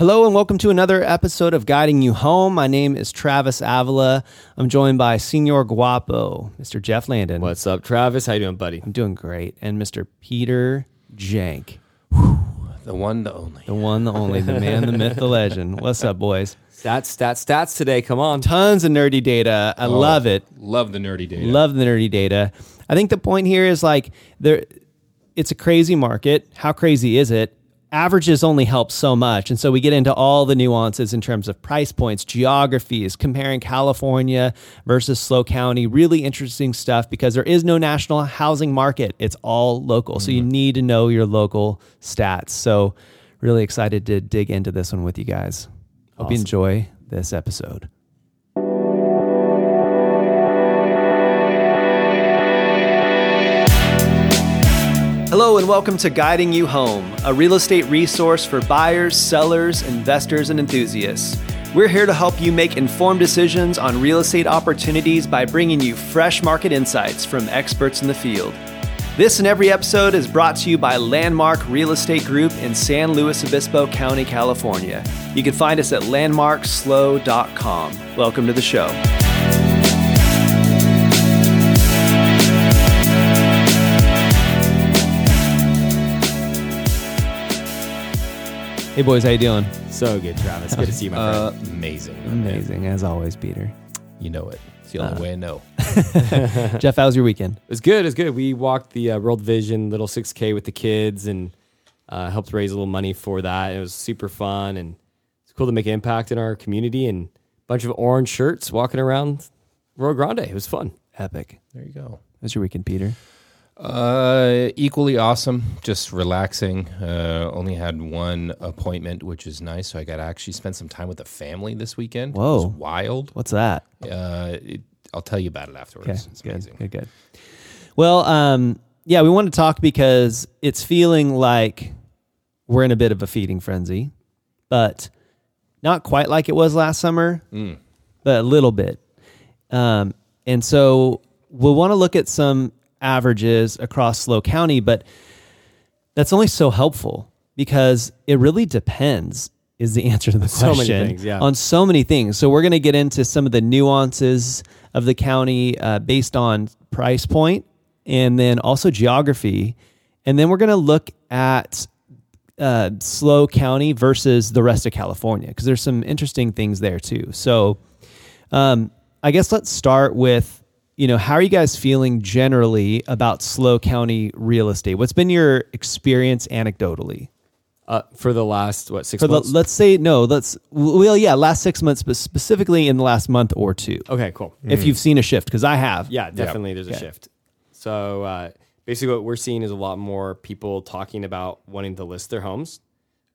Hello and welcome to another episode of Guiding You Home. My name is Travis Avila. I'm joined by Senor Guapo, Mr. Jeff Landon. What's up, Travis? How you doing, buddy? I'm doing great. And Mr. Peter Jank, The one, the only. the one, the only, the man, the myth, the legend. What's up, boys? Stats, stats, stats today. Come on. Tons of nerdy data. I oh, love it. Love the nerdy data. Love the nerdy data. I think the point here is like there it's a crazy market. How crazy is it? Averages only help so much. And so we get into all the nuances in terms of price points, geographies, comparing California versus SLO County. Really interesting stuff because there is no national housing market. It's all local. So you mm-hmm. need to know your local stats. So really excited to dig into this one with you guys. Hope you enjoy this episode. Hello and welcome to Guiding You Home, a real estate resource for buyers, sellers, investors, and enthusiasts. We're here to help you make informed decisions on real estate opportunities by bringing you fresh market insights from experts in the field. This and every episode is brought to you by Landmark Real Estate Group in San Luis Obispo County, California. You can find us at landmarkslow.com. Welcome to the show. Hey boys, how you doing? So good, Travis. Good to see you, my Uh, friend. amazing. Amazing as always, Peter. You know it. It's the only way I know. Jeff, how was your weekend? It was good. It was good. We walked the uh, World Vision little 6K with the kids and uh, helped raise a little money for that. It was super fun and it's cool to make an impact in our community and a bunch of orange shirts walking around Rio Grande. It was fun. Epic. There you go. How was your weekend, Peter? Uh, equally awesome. Just relaxing. Uh, only had one appointment, which is nice. So I got to actually spend some time with the family this weekend. Whoa. wild. What's that? Uh, it, I'll tell you about it afterwards. Okay, It's good, amazing. good, good. Well, um, yeah, we want to talk because it's feeling like we're in a bit of a feeding frenzy, but not quite like it was last summer, Mm. but a little bit. Um, and so we'll want to look at some averages across SLO County, but that's only so helpful because it really depends is the answer to the So question things, yeah. on so many things. So we're going to get into some of the nuances of the county uh, based on price point and then also geography. And then we're going to look at uh, SLO County versus the rest of California because there's some interesting things there too. So um, I guess let's start with you know how are you guys feeling generally about SLO County real estate? What's been your experience anecdotally? Uh, for the last, what, six For the, months? let's say no, let's well yeah, last six months, but specifically in the last month or two, okay, cool. if you've seen a shift, because I have. Yeah, definitely. There's a Okay. shift. So uh, basically, what we're seeing is a lot more people talking about wanting to list their homes.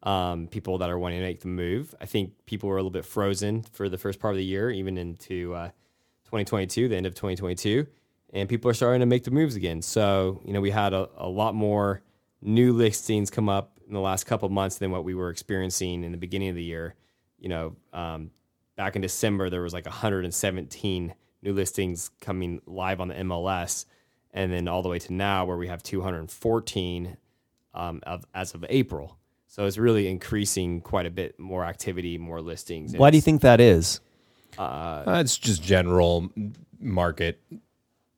Um, people that are wanting to make the move. I think people were a little bit frozen for the first part of the year, even into uh, 2022, the end of 2022, and people are starting to make the moves again. So you know, we had a, a lot more new listings come up in the last couple months than what we were experiencing in the beginning of the year. You know, um, back in December, there was like 117 new listings coming live on the MLS, and then all the way to now, where we have 214 um, of, as of April. So it's really increasing quite a bit more activity, more listings. Why do you think that is? Uh, it's just general market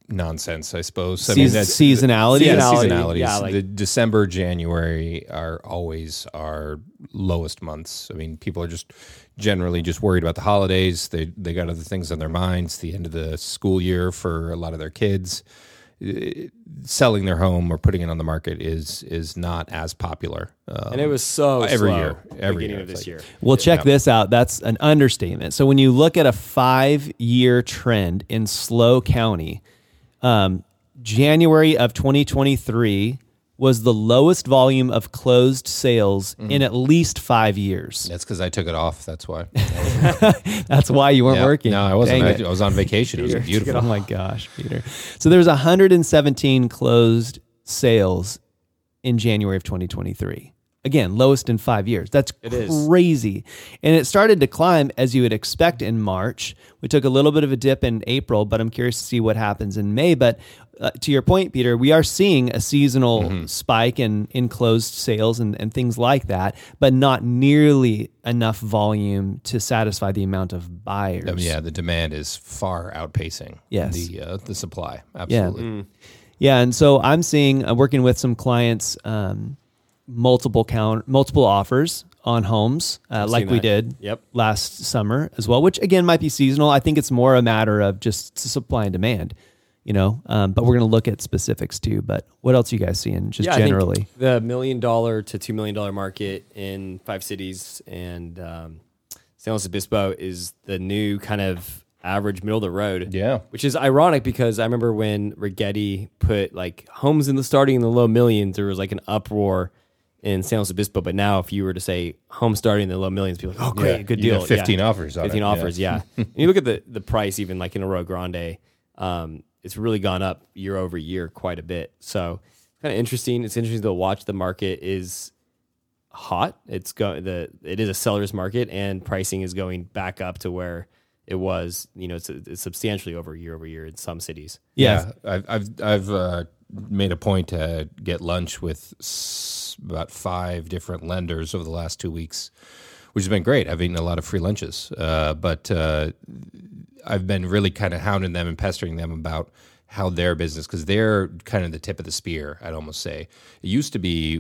nonsense, I suppose. Seas- I mean, that's seasonality? Yeah, Seasonality, seasonality. yeah, like- the December, January are always our lowest months. I mean, people are just generally just worried about the holidays. They they got other things on their minds. The end of the school year for a lot of their kids. Uh, Selling their home or putting it on the market is is not as popular. Um, And it was so Every slow year. Every beginning year. of this like- year. Well, check this out. That's an understatement. So when you look at a five-year trend in SLO County, um, January of 2023 was the lowest volume of closed sales mm-hmm. in at least five years. that's because I took it off. That's why. That's why you weren't Yeah. working. No, I wasn't. I. I was on vacation. It was beautiful. Oh my gosh, Peter. So there's 117 closed sales in January of 2023 again lowest in five years. That's is. crazy, and it started to climb as you would expect in March. We took a little bit of a dip in April, but I'm curious to see what happens in May. But uh, to your point, Peter, we are seeing a seasonal Mm-hmm. spike in in closed sales and, and things like that, but not nearly enough volume to satisfy the amount of buyers. I mean, yeah, the demand is far outpacing Yes. the uh, the supply. Absolutely. Yeah, and so I'm seeing I'm working with some clients, um, multiple count, multiple offers on homes, uh, like we did Yep. last summer as well. Which again might be seasonal. I think it's more a matter of just supply and demand, you know. Um, but we're going to look at specifics too. But what else you guys seeing just I think generally? the million dollar to two million dollar market in five cities and um, San Luis Obispo is the new kind of average middle of the road. Yeah. which is ironic because I remember when Righetti put like homes in the starting in the low millions, there was like an uproar in San Luis Obispo. But now, if you were to say home starting in the low millions, people are like, oh great, Yeah, good you deal, got 15 Yeah. offers on it, fifteen yeah. offers, yeah. and you look at the the price, even like in Arroyo Grande, um, it's really gone up year over year quite a bit. So kind of interesting. It's interesting to watch. The market is hot. It's go the it is a seller's market, and pricing is going back up to where it was. You know, it's, it's substantially over year over year in some cities. Yeah. Yeah, I've I've, I've uh, made a point to get lunch with s- about five different lenders over the last two weeks, which has been great. I've eaten a lot of free lunches, uh, but uh, I've been really kind of hounding them and pestering them about how their business because they're kind of the tip of the spear. I'd almost say it used to be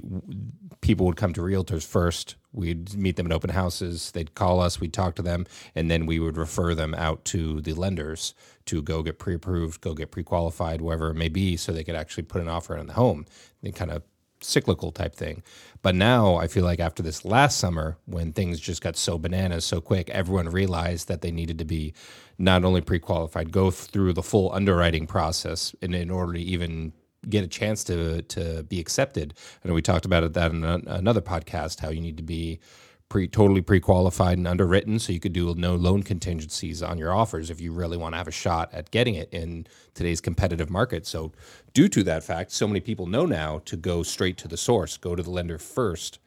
people would come to realtors first. We'd meet them at open houses. They'd call us. We'd talk to them, and then we would refer them out to the lenders to go get pre-approved, go get pre-qualified, wherever it may be, so they could actually put an offer on the home. They kind of cyclical type thing. But now I feel like after this last summer, when things just got so bananas so quick, everyone realized that they needed to be not only pre qualified, go through the full underwriting process in, in order to even get a chance to to be accepted. I know we talked about it that in another podcast, how you need to be pre totally pre qualified and underwritten, so you could do no loan contingencies on your offers if you really want to have a shot at getting it in today's competitive market. So, due to that fact, so many people know now to go straight to the source, go to the lender first.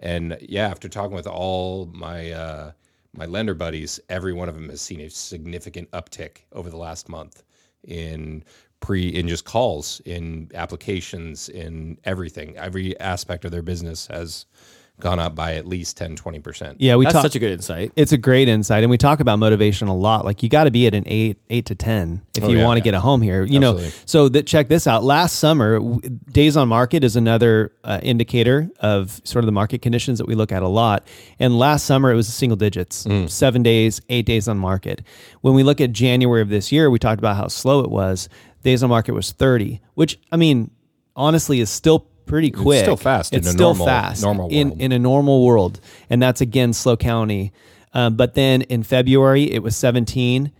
And yeah, after talking with all my uh, my lender buddies, every one of them has seen a significant uptick over the last month in pre in just calls, in applications, in everything. Every aspect of their business has gone up by at least 10, 20%. Yeah, we That's talk. such a good insight. it's a great insight, and we talk about motivation a lot. Like you got to be at an eight, eight to ten if Oh, you yeah. want to get a home here. You know, so that check this out. Last summer, days on market is another uh, indicator of sort of the market conditions that we look at a lot. And last summer, it was single digits, Mm. seven days, eight days on market. When we look at January of this year, we talked about how slow it was. Days on market was thirty, which I mean, honestly, is still pretty quick. It's still fast in It's a still normal- fast normal in world. in a normal world, and that's again SLO County. Um, but then in February it was 17,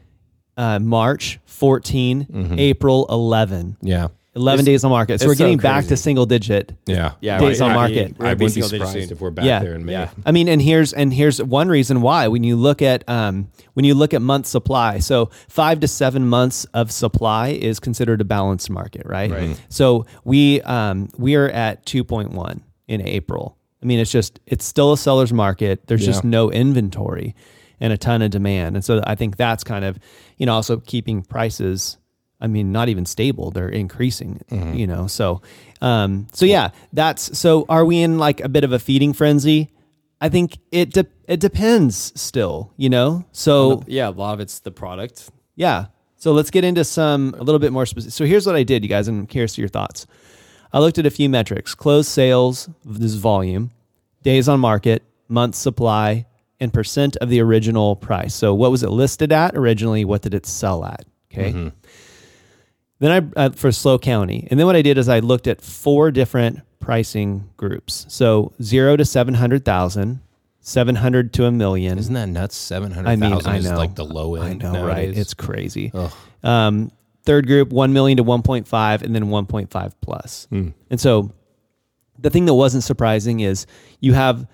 uh, March 14, Mm-hmm. April 11. Yeah. 11 days on market. So we're getting so back to single digit. Yeah. Yeah, Days right. on I market. mean, I wouldn't be surprised if we're back Yeah. there in May. Yeah. I mean, and here's and here's one reason why when you look at um, when you look at month supply, so five to seven months of supply is considered a balanced market, right? Right. So we um, we are at two point one in April. I mean, it's just it's still a seller's market. There's just no inventory and a ton of demand, and so I think that's kind of you know also keeping prices. I mean, not even stable; they're increasing. You know, so um, so yeah, that's so. Are we in like a bit of a feeding frenzy? I think it de- it depends still. You know, so Yeah, a lot of it's the product. yeah. So let's get into some a little bit more specific. So here's what I did, you guys, and I'm curious to your thoughts. I looked at a few metrics: closed sales, this is volume, days on market, month supply, and percent of the original price. So what was it listed at originally? What did it sell at? Okay. Then I uh, for SLO County, and then what I did is I looked at four different pricing groups. So zero to seven hundred thousand, seven hundred to a million. Isn't that nuts? Seven I mean, thousand I is know. like the low end. I know, nowadays. right? It's crazy. Um, third group, 1 million to 1.5, and then 1.5 plus. Hmm. And so the thing that wasn't surprising is you have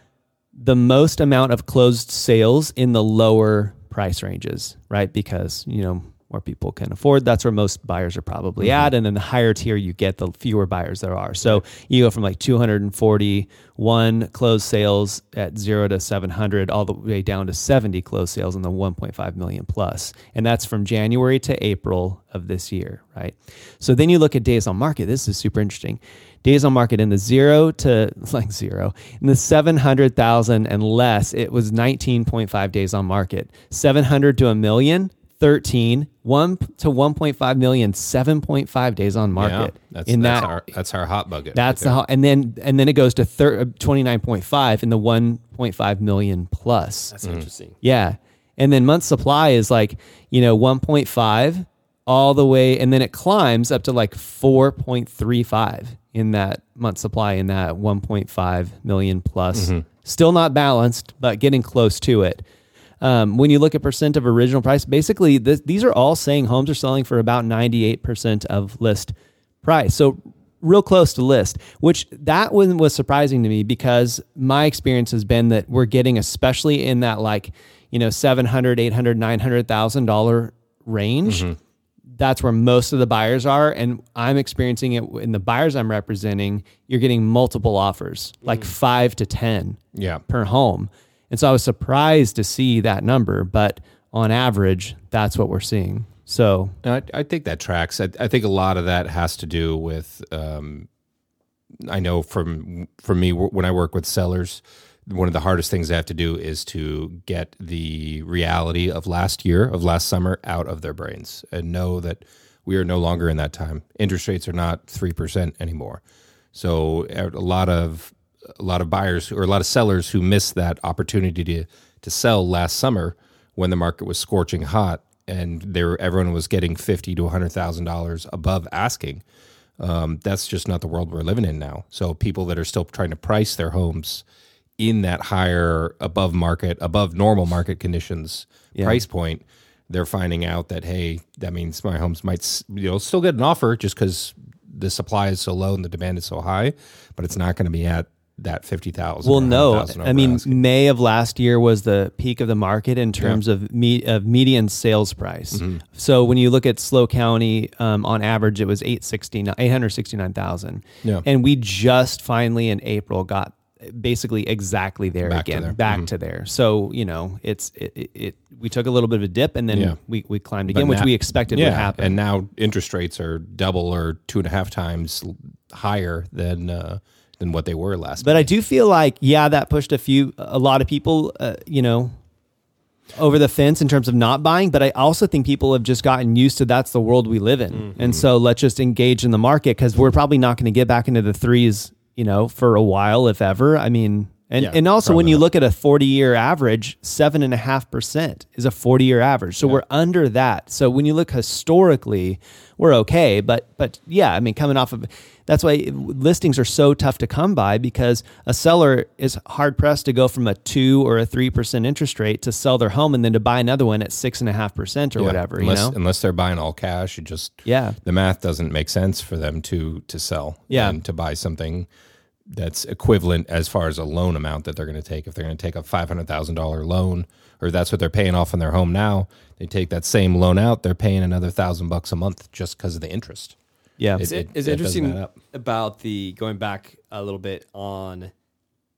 the most amount of closed sales in the lower price ranges, right? Because, you know, more people can afford. That's where most buyers are probably Mm-hmm. at. And then the higher tier you get, the fewer buyers there are. So you go from like 241 closed sales at zero to 700, all the way down to 70 closed sales in the 1.5 million plus. And that's from January to April of this year, right? So then you look at days on market. This is super interesting. Days on market in the zero to like zero, in the 700,000 and less, it was 19.5 days on market. 700 to a million, 13, 1 to 1.5 million, 7.5 days on market. Yeah, that's, in that's that our that's our hot bucket. that's right the ho- and then and then it goes to thir- uh, 29.5 in the 1.5 million plus. That's mm-hmm. interesting. Yeah. And then month supply is like, you know, 1.5 all the way and then it climbs up to like 4.35 in that month supply in that 1.5 million plus. Mm-hmm. Still not balanced, but getting close to it. Um, when you look at percent of original price, basically this, these are all saying homes are selling for about 98% of list price. So real close to list, which that one was surprising to me because my experience has been that we're getting, especially in that like, you know, 700, 800, 900,000 dollar range. That's where most of the buyers are. And I'm experiencing it in the buyers I'm representing. You're getting multiple offers, like five to 10 Yeah. per home. And so I was surprised to see that number, but on average, that's what we're seeing. So I, I think that tracks. I, I think a lot of that has to do with. Um, I know from for me when I work with sellers, one of the hardest things I have to do is to get the reality of last year, of last summer, out of their brains and know that we are no longer in that time. Interest rates are not three percent anymore. So a lot of a lot of buyers or a lot of sellers who missed that opportunity to to sell last summer when the market was scorching hot and there everyone was getting fifty to hundred thousand dollars above asking. Um, that's just not the world we're living in now. So people that are still trying to price their homes in that higher above market, above normal market conditions price point, they're finding out that hey, that means my homes might you know still get an offer just because the supply is so low and the demand is so high, but it's not going to be at that fifty thousand. Well, no. I mean, May of last year was the peak of the market in terms of me, of median sales price. Mm-hmm. So when you look at SLO County, um, on average, it was 869 869,000. Yeah. And we just finally in April got basically exactly there Back to again, there. Mm-hmm. back to there. So, you know, it's, it, it, it, we took a little bit of a dip and then Yeah. we, we climbed But again, which now- we expected yeah, would happen. and now interest rates are double or two and a half times higher than uh, than what they were last. But I do feel like, yeah, that pushed a few, a lot of people, uh, you know, over the fence in terms of not buying. But I also think people have just gotten used to that's the world we live in. Mm-hmm. And so let's just engage in the market because we're probably not going to get back into the threes, you know, for a while, if ever. I mean, and, Yeah, and also when you not. look at a 40 year average, seven and a half percent is a 40 year average. So we're under that. So when you look historically, we're okay. But, but yeah, I mean, coming off of, that's why listings are so tough to come by because a seller is hard pressed to go from a two or a three percent interest rate to sell their home and then to buy another one at six and a half percent or Yeah, whatever. unless, you know, unless they're buying all cash, it just Yeah. the math doesn't make sense for them to to sell. Yeah. and to buy something that's equivalent as far as a loan amount that they're going to take. If they're going to take a five hundred thousand dollar loan, or that's what they're paying off on their home now, they take that same loan out, they're paying another thousand bucks a month just because of the interest. yeah, It- It's, it's it interesting add about the going back a little bit on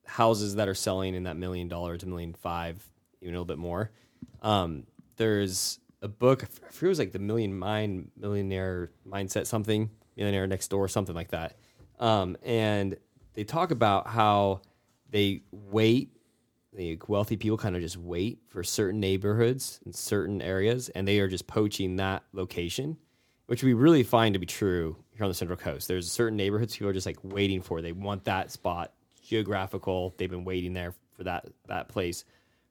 houses that are selling in that million dollar to million five, even a little bit more. Um, there's a book, I forget it was like the Million Mind Millionaire Mindset something, Millionaire Next Door, something like that. Um, and they talk about how they wait the wealthy people kind of just wait for certain neighborhoods and certain areas and they are just poaching that location which we really find to be true here on the central coast. There's certain neighborhoods people are just like waiting for. They want that spot geographical. They've been waiting there for that that place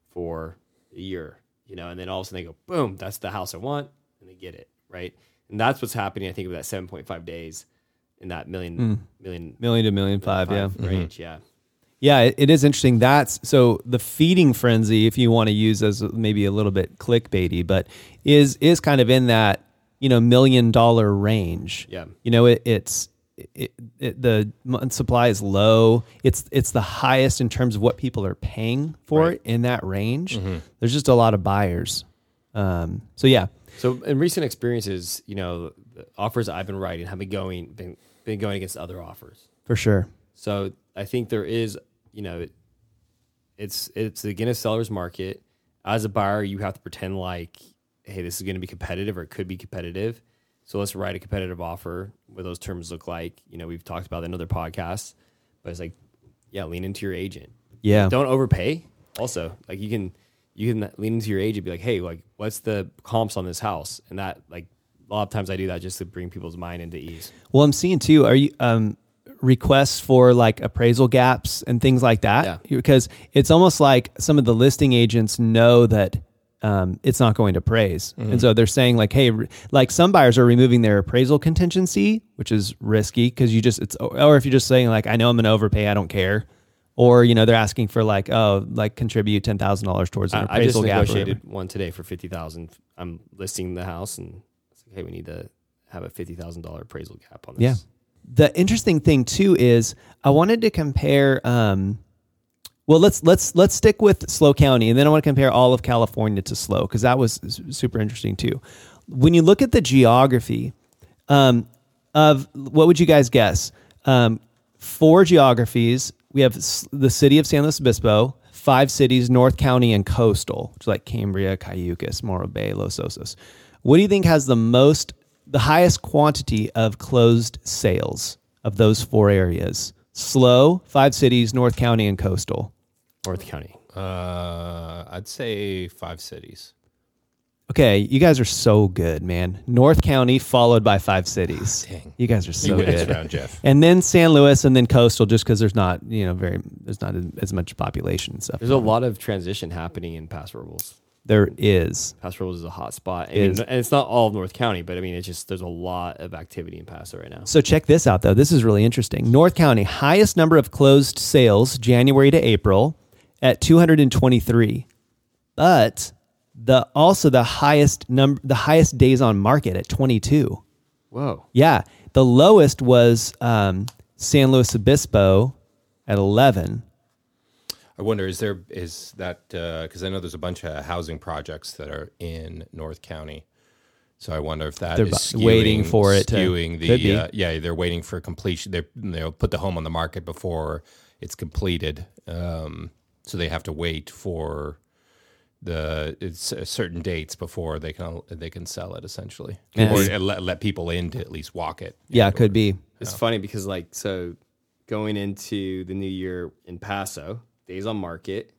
for a year you know and then all of a sudden they go boom that's the house i want and they get it right? And that's what's happening i think with that 7.5 days in that million hmm. million million to million five. Yeah. five mm-hmm. range yeah Yeah, it, it is interesting. That's so the feeding frenzy, if you want to use as maybe a little bit clickbaity, but is is kind of in that you know million dollar range. Yeah. you know it, it's it, it, the month supply is low. It's it's the highest in terms of what people are paying for it in that range. Mm-hmm. There's just a lot of buyers. Um, so yeah, So in recent experiences, you know, the offers I've been writing have been going been, been going against other offers. For sure. So I think there is, you know, it's it's again a seller's market. As a buyer, you have to pretend like, hey, this is going to be competitive or it could be competitive. So let's write a competitive offer. What those terms look like, you know, we've talked about in other podcasts. But it's like, yeah, lean into your agent. Yeah. Don't overpay. Also, like you can you can lean into your agent, be like, hey, like what's the comps on this house? And that like a lot of times I do that just to bring people's mind into ease. Well, I'm seeing too. Are you um, requests for like appraisal gaps and things like that? Yeah. Because it's almost like some of the listing agents know that um, it's not going to praise, and so they're saying like, hey, re- like some buyers are removing their appraisal contingency, which is risky because you just it's or if you're just saying like, I know I'm going to overpay, I don't care. Or you know they're asking for like oh like contribute ten thousand dollars towards an I, I just appraisal gap. or whatever. negotiated one today for fifty thousand. I'm listing the house, and it's like, hey, we need to have a fifty thousand dollar appraisal gap on this. Yeah. The interesting thing too is I wanted to compare. Um, well, let's let's let's stick with SLO County, and then I want to compare all of California to SLO because that was s- super interesting too. When you look at the geography um, of what would you guys guess? Um, four geographies. We have the city of San Luis Obispo, five cities, North County, and coastal, which is like Cambria, Cayucos, Morro Bay, Los Osos. What do you think has the most, the highest quantity of closed sales of those four areas? SLO, five cities, North County, and coastal. North County. Uh, I'd say five cities. Okay, you guys are so good, man. North County followed by five cities. Ah, dang. You guys are so you good. round, Jeff. And then San Luis, and then coastal, just because there's not, you know, very there's not as much population and stuff. There's a lot of transition happening in Paso Robles. There is. Paso Robles is a hot spot, and, and it's not all of North County, but I mean, it's just there's a lot of activity in Paso right now. So check this out, though. This is really interesting. North County, highest number of closed sales January to April at 223, but the also the highest number, the highest days on market at 22. Whoa. Yeah, the lowest was um, San Luis Obispo at 11. I wonder is there is that uh because I know there's a bunch of housing projects that are in North County, so I wonder if that They're is bu- waiting for it to- skewing could be. the uh, yeah they're waiting for completion. They they'll put the home on the market before it's completed, um, so they have to wait for the it's uh, certain dates before they can they can sell it essentially, And or let, let people in to at least walk it. Yeah, it could be. It's funny because like so going into the new year in Paso, days on market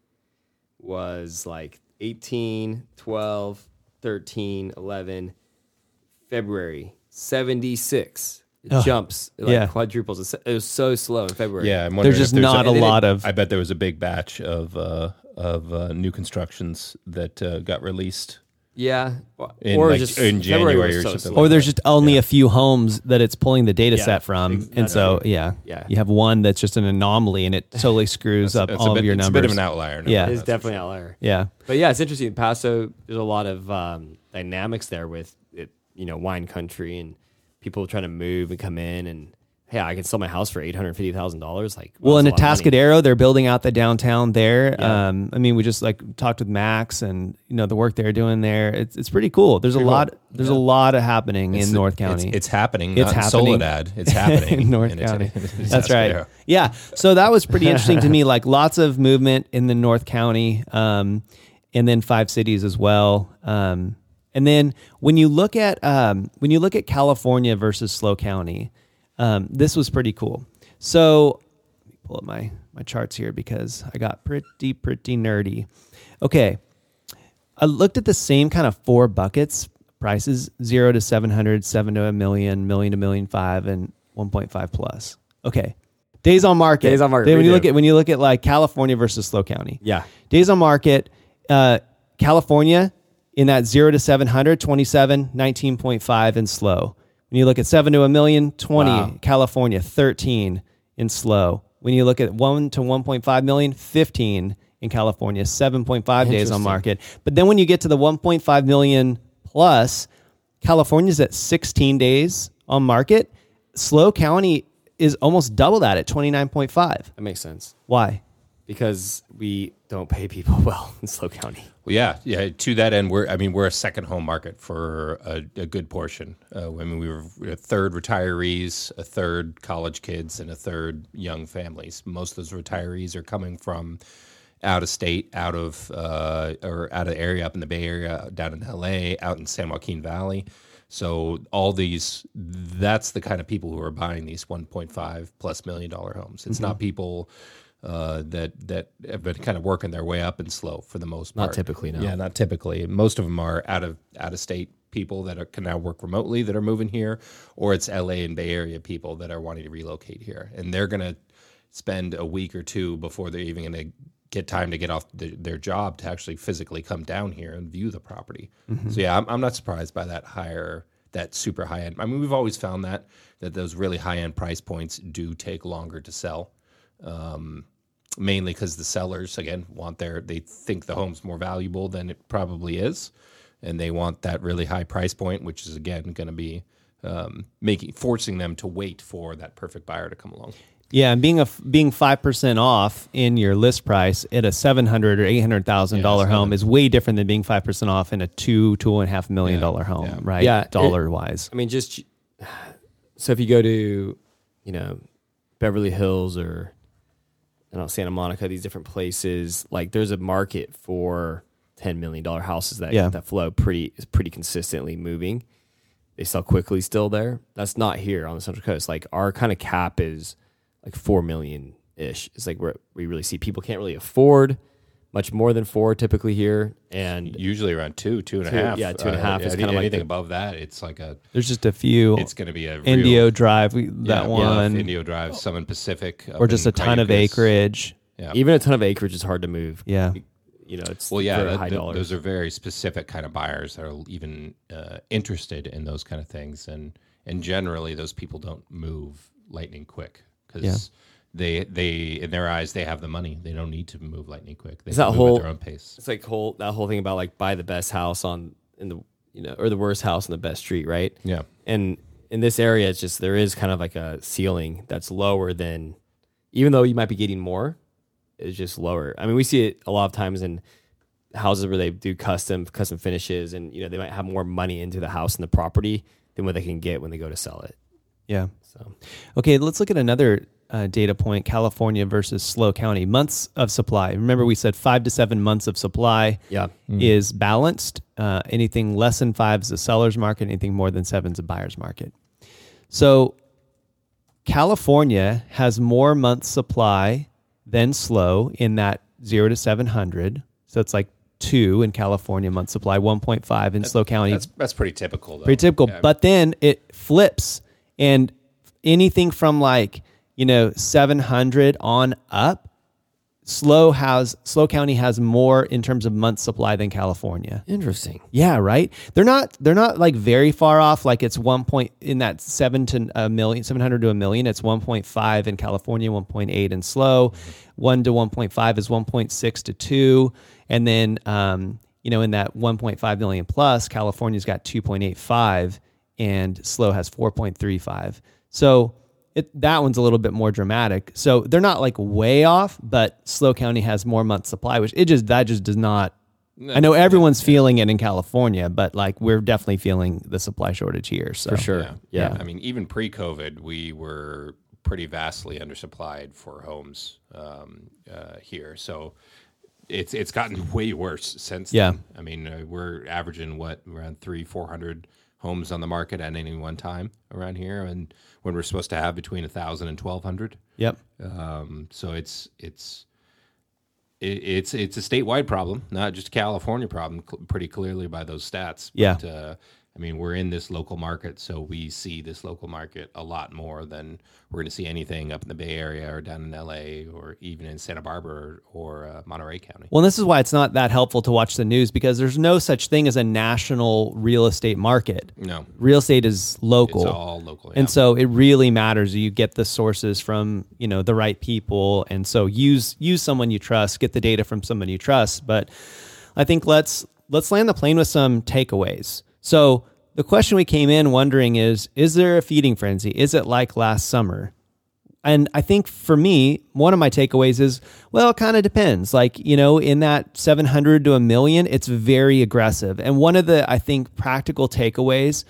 was like 18, 12, 13, 11, February 76. It Ugh. jumps, it like Yeah. quadruples. It was so slow in February. Yeah, I'm wondering There's just if not a and then lot of- I bet there was a big batch of uh, of uh, new constructions that uh, got released. Yeah. In, or like, just in January was or so something slow. Or there's just only a few homes that it's pulling the data Yeah, set from, ex- and so yeah, Yeah. you have one that's just an anomaly, and it totally screws up It's all a bit, of your it's numbers. a bit of an outlier. no Yeah. It's definitely an outlier. Yeah, But yeah, it's interesting. Paso, there's a lot of um, dynamics there with it, you know, wine country and people trying to move and come in and hey, I can sell my house for eight hundred fifty thousand dollars. Like, Well, in a lot. Atascadero, they're building out the downtown there. Yeah. Um, I mean, we just like talked with Max, and you know the work they're doing there. It's it's pretty cool. There's a lot. cool. There's a lot of happening It's- in North it's- County. It's, happening. It's not in happening. Soledad. It's happening in North in County. in That's right. Yeah. So that was pretty interesting to me. Like lots of movement in the North County, um, and then five cities as well. Um, and then when you look at um, when you look at California versus SLO County, um, this was pretty cool. So let me pull up my my charts here because I got pretty pretty nerdy. Okay. I looked at the same kind of four buckets prices zero to 700, seven to a million, million to million five, and 1.5 plus. Okay. Days on market. Days on market, Then when you do. look at when you look at like California versus SLO County. Yeah. Days on market, uh, California in that zero to 700, 27, 19.5 in SLO. When you look at seven to a million, 20, Wow. California, 13 in SLO. When you look at one to 1.5 million, 15 in California, 7.5 days on market. But then when you get to the 1.5 million plus, California's at 16 days on market. SLO County is almost double that at 29.5. That makes sense. Why? Because we don't pay people well in SLO County. Well, yeah, yeah. To that end, we're I mean we're a second home market for a, a good portion. Uh, I mean we were a third retirees, a third college kids, and a third young families. Most of those retirees are coming from out of state, out of uh, or out of the area up in the Bay Area, down in LA, out in San Joaquin Valley. So all these, that's the kind of people who are buying these 1.5 plus million dollar homes. It's not people uh, that that have been kind of working their way up and SLO for the most part. Not typically, no. Yeah, not typically. Most of them are out of out of state people that are, can now work remotely that are moving here, or it's LA and Bay Area people that are wanting to relocate here, and they're gonna spend a week or two before they're even gonna get time to get off the, their job to actually physically come down here and view the property. So yeah, I'm, I'm not surprised by that higher that super high end. I mean, we've always found that that those really high end price points do take longer to sell mainly because the sellers again want their they think the home's more valuable than it probably is and they want that really high price point which is again going to be um, making forcing them to wait for that perfect buyer to come along Yeah, and being a being five percent off in your list price at a seven hundred or eight hundred thousand dollar it's home is way different than being five percent off in a two two and a half million dollar home, yeah. right? Yeah, it- dollar wise. I mean, just so if you go to, you know, Beverly Hills or Don't know, Santa Monica, these different places, like there's a market for ten million dollar houses that Yeah. that flow pretty is pretty consistently moving. They sell quickly still there. That's not here on the Central Coast. Like our kind of cap is like four million ish. It's like where we really see people can't really afford much more than four typically here, and usually around two two and a Two- half yeah, two and a half is any- kinda like anything the- above that it's like a There's just a few it's going to be a Indio real, Drive, we, that yeah, one, Indio Drive Summon Pacific or just a ton of acreage. yeah even a ton of acreage is hard to move. Yeah, You know, it's Well, yeah, very that- high th- dollars. those are very specific kind of buyers that are even uh, interested in those kind of things, and and generally those people don't move lightning quick because Yeah. They they in their eyes they have the money. They don't need to move lightning quick. They Is can that move whole- at their own pace. It's like whole that whole thing about like buy the best house on in the you know or the worst house on the best street, right? Yeah, And in this area, it's just there is kind of like a ceiling that's lower than, even though you might be getting more, it's just lower. I mean, we see it a lot of times in houses where they do custom custom finishes, and you know they might have more money into the house and the property than what they can get when they go to sell it. yeah. So Okay, let's look at another uh, data point: California versus SLO County months of supply. Remember, we said five to seven months of supply yeah, is balanced. Uh, anything less than five is a seller's market. Anything more than seven is a buyer's market. So, California has more months supply than SLO in that zero to seven hundred. So it's like two in California month supply, one point five in SLO County. that's that's pretty typical. Though. Pretty typical. Yeah. But then it flips, and anything from like you know seven hundred on up, SLO has SLO County has more in terms of month supply than California. interesting. Yeah, right. They're not they're not like very far off. Like it's one point in that seven to a million, seven hundred to a million. It's one point five in California, one point eight in SLO. One to one point five is one point six to two, and then um, you know in that one point five million plus, California's got two point eight five, and SLO has four point three five. So. It, that one's a little bit more dramatic. So they're not like way off, but SLO County has more month supply, which it just that just does not I know everyone's feeling it in California, but like we're definitely feeling the supply shortage here. So For sure. Yeah. Yeah. I mean, even pre-COVID, we were pretty vastly undersupplied for homes um, uh, here. So it's it's gotten way worse since. Yeah. Then. I mean, uh, we're averaging what around three, four hundred homes on the market at any one time around here, and when we're supposed to have between a thousand and twelve hundred. Yep. Um, so it's it's it, it's it's a statewide problem, not just a California problem. Cl- pretty clearly by those stats. Yeah. Uh, I mean, we're in this local market, so we see this local market a lot more than we're going to see anything up in the Bay Area or down in LA or even in Santa Barbara or, or uh, Monterey County. Well, this is why it's not that helpful to watch the news because there's no such thing as a national real estate market. No, Real estate is local. it's all local. Yeah. And so it really matters you get the sources from, you know, the right people and so use use someone you trust, get the data from someone you trust, but I think let's let's land the plane with some takeaways. So the question we came in wondering is is there a feeding frenzy? Is it like last summer? and I think for me, one of my takeaways is, well, it kind of depends. Like, you know, in that 700 to a million, it's very aggressive. And one of the, I think, practical takeaways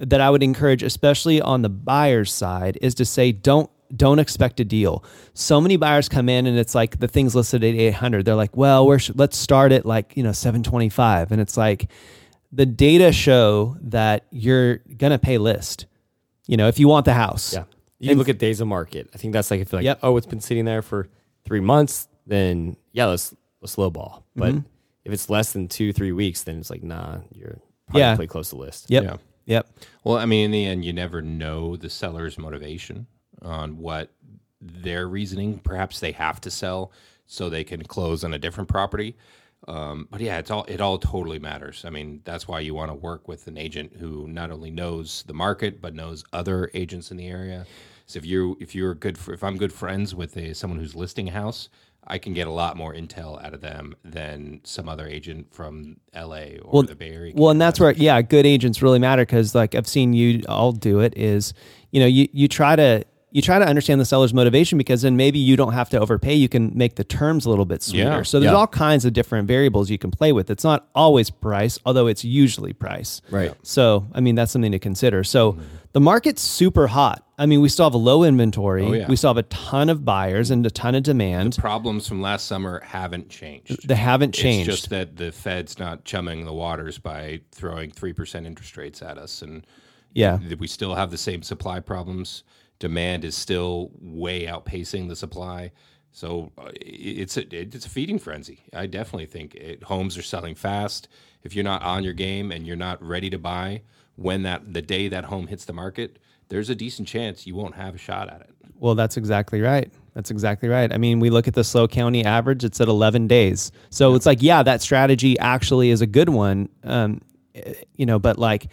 that I would encourage, especially on the buyer's side, is to say, don't don't expect a deal. So many buyers come in and it's like the things listed at 800. They're like, well, where should, let's start at like, you know, 725. And it's like the data show that you're going to pay list, you know, if you want the house. Yeah. You look at days of market. I think that's like if you're like, Yep. oh, it's been sitting there for three months, then yeah, let's let's lowball. But Mm-hmm. if it's less than two, three weeks, then it's like, nah, you're probably Yeah. play close to list. Yep. Yeah. Yep. Well, I mean, in the end, you never know the seller's motivation on what their reasoning. Perhaps they have to sell so they can close on a different property. Um, but yeah, it's all it all totally matters. I mean, that's why you want to work with an agent who not only knows the market but knows other agents in the area. So if you if you're good for, if I'm good friends with a someone who's listing a house, I can get a lot more intel out of them than some other agent from LA or the Bay Area. Well, and that's where yeah, good agents really matter because like I've seen you all do it is you know you you try to you try to understand the seller's motivation because then maybe you don't have to overpay. You can make the terms a little bit sweeter. Yeah, So there's yeah. all kinds of different variables you can play with. It's not always price, although it's usually price. Right. So I mean that's something to consider. So the market's super hot. I mean we still have a low inventory. Oh, yeah. We still have a ton of buyers and a ton of demand. problems from last summer haven't changed. They haven't changed. It's just that the Fed's not chumming the waters by throwing three percent interest rates at us, and Yeah. we still have the same supply problems. Demand is still way outpacing the supply, so uh, it's a it's a feeding frenzy. I definitely think it, homes are selling fast. If you're not on your game and you're not ready to buy when that the day that home hits the market, there's a decent chance you won't have a shot at it. Well, that's exactly right. That's exactly right. I mean, we look at the SLO County average; it's at 11 days. So it's like, yeah, that strategy actually is a good one. Um, eh, you know, but like,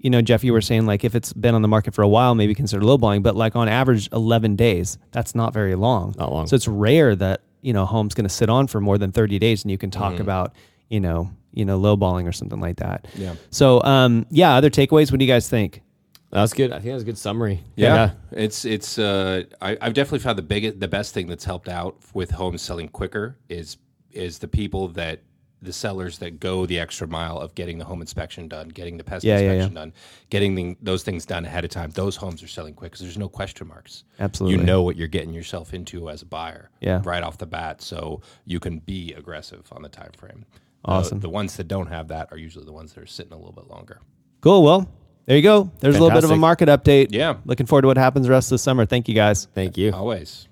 you know, Jeff, you were saying like if it's been on the market for a while, maybe consider lowballing. But like on average, 11 days. That's not very long. Not long. So it's rare that you know a home's going to sit on for more than 30 days, and you can talk about you know you know lowballing or something like that. Yeah. So um, yeah, other takeaways. What do you guys think? That's good. I think that's a good summary. Yeah, it's it's. Uh, I, I've definitely found the biggest, the best thing that's helped out with homes selling quicker is is the people that the sellers that go the extra mile of getting the home inspection done, getting the pest Yeah, yeah, inspection done, getting the, those things done ahead of time. Those homes are selling quick because there's no question marks. Absolutely. you know what you're getting yourself into as a buyer. Yeah. right off the bat, so you can be aggressive on the time frame. Awesome. The, the ones that don't have that are usually the ones that are sitting a little bit longer. Cool. Well, there you go. There's a little bit of a market update. Yeah. Looking forward to what happens the rest of the summer. Thank you guys. Thank you. Always.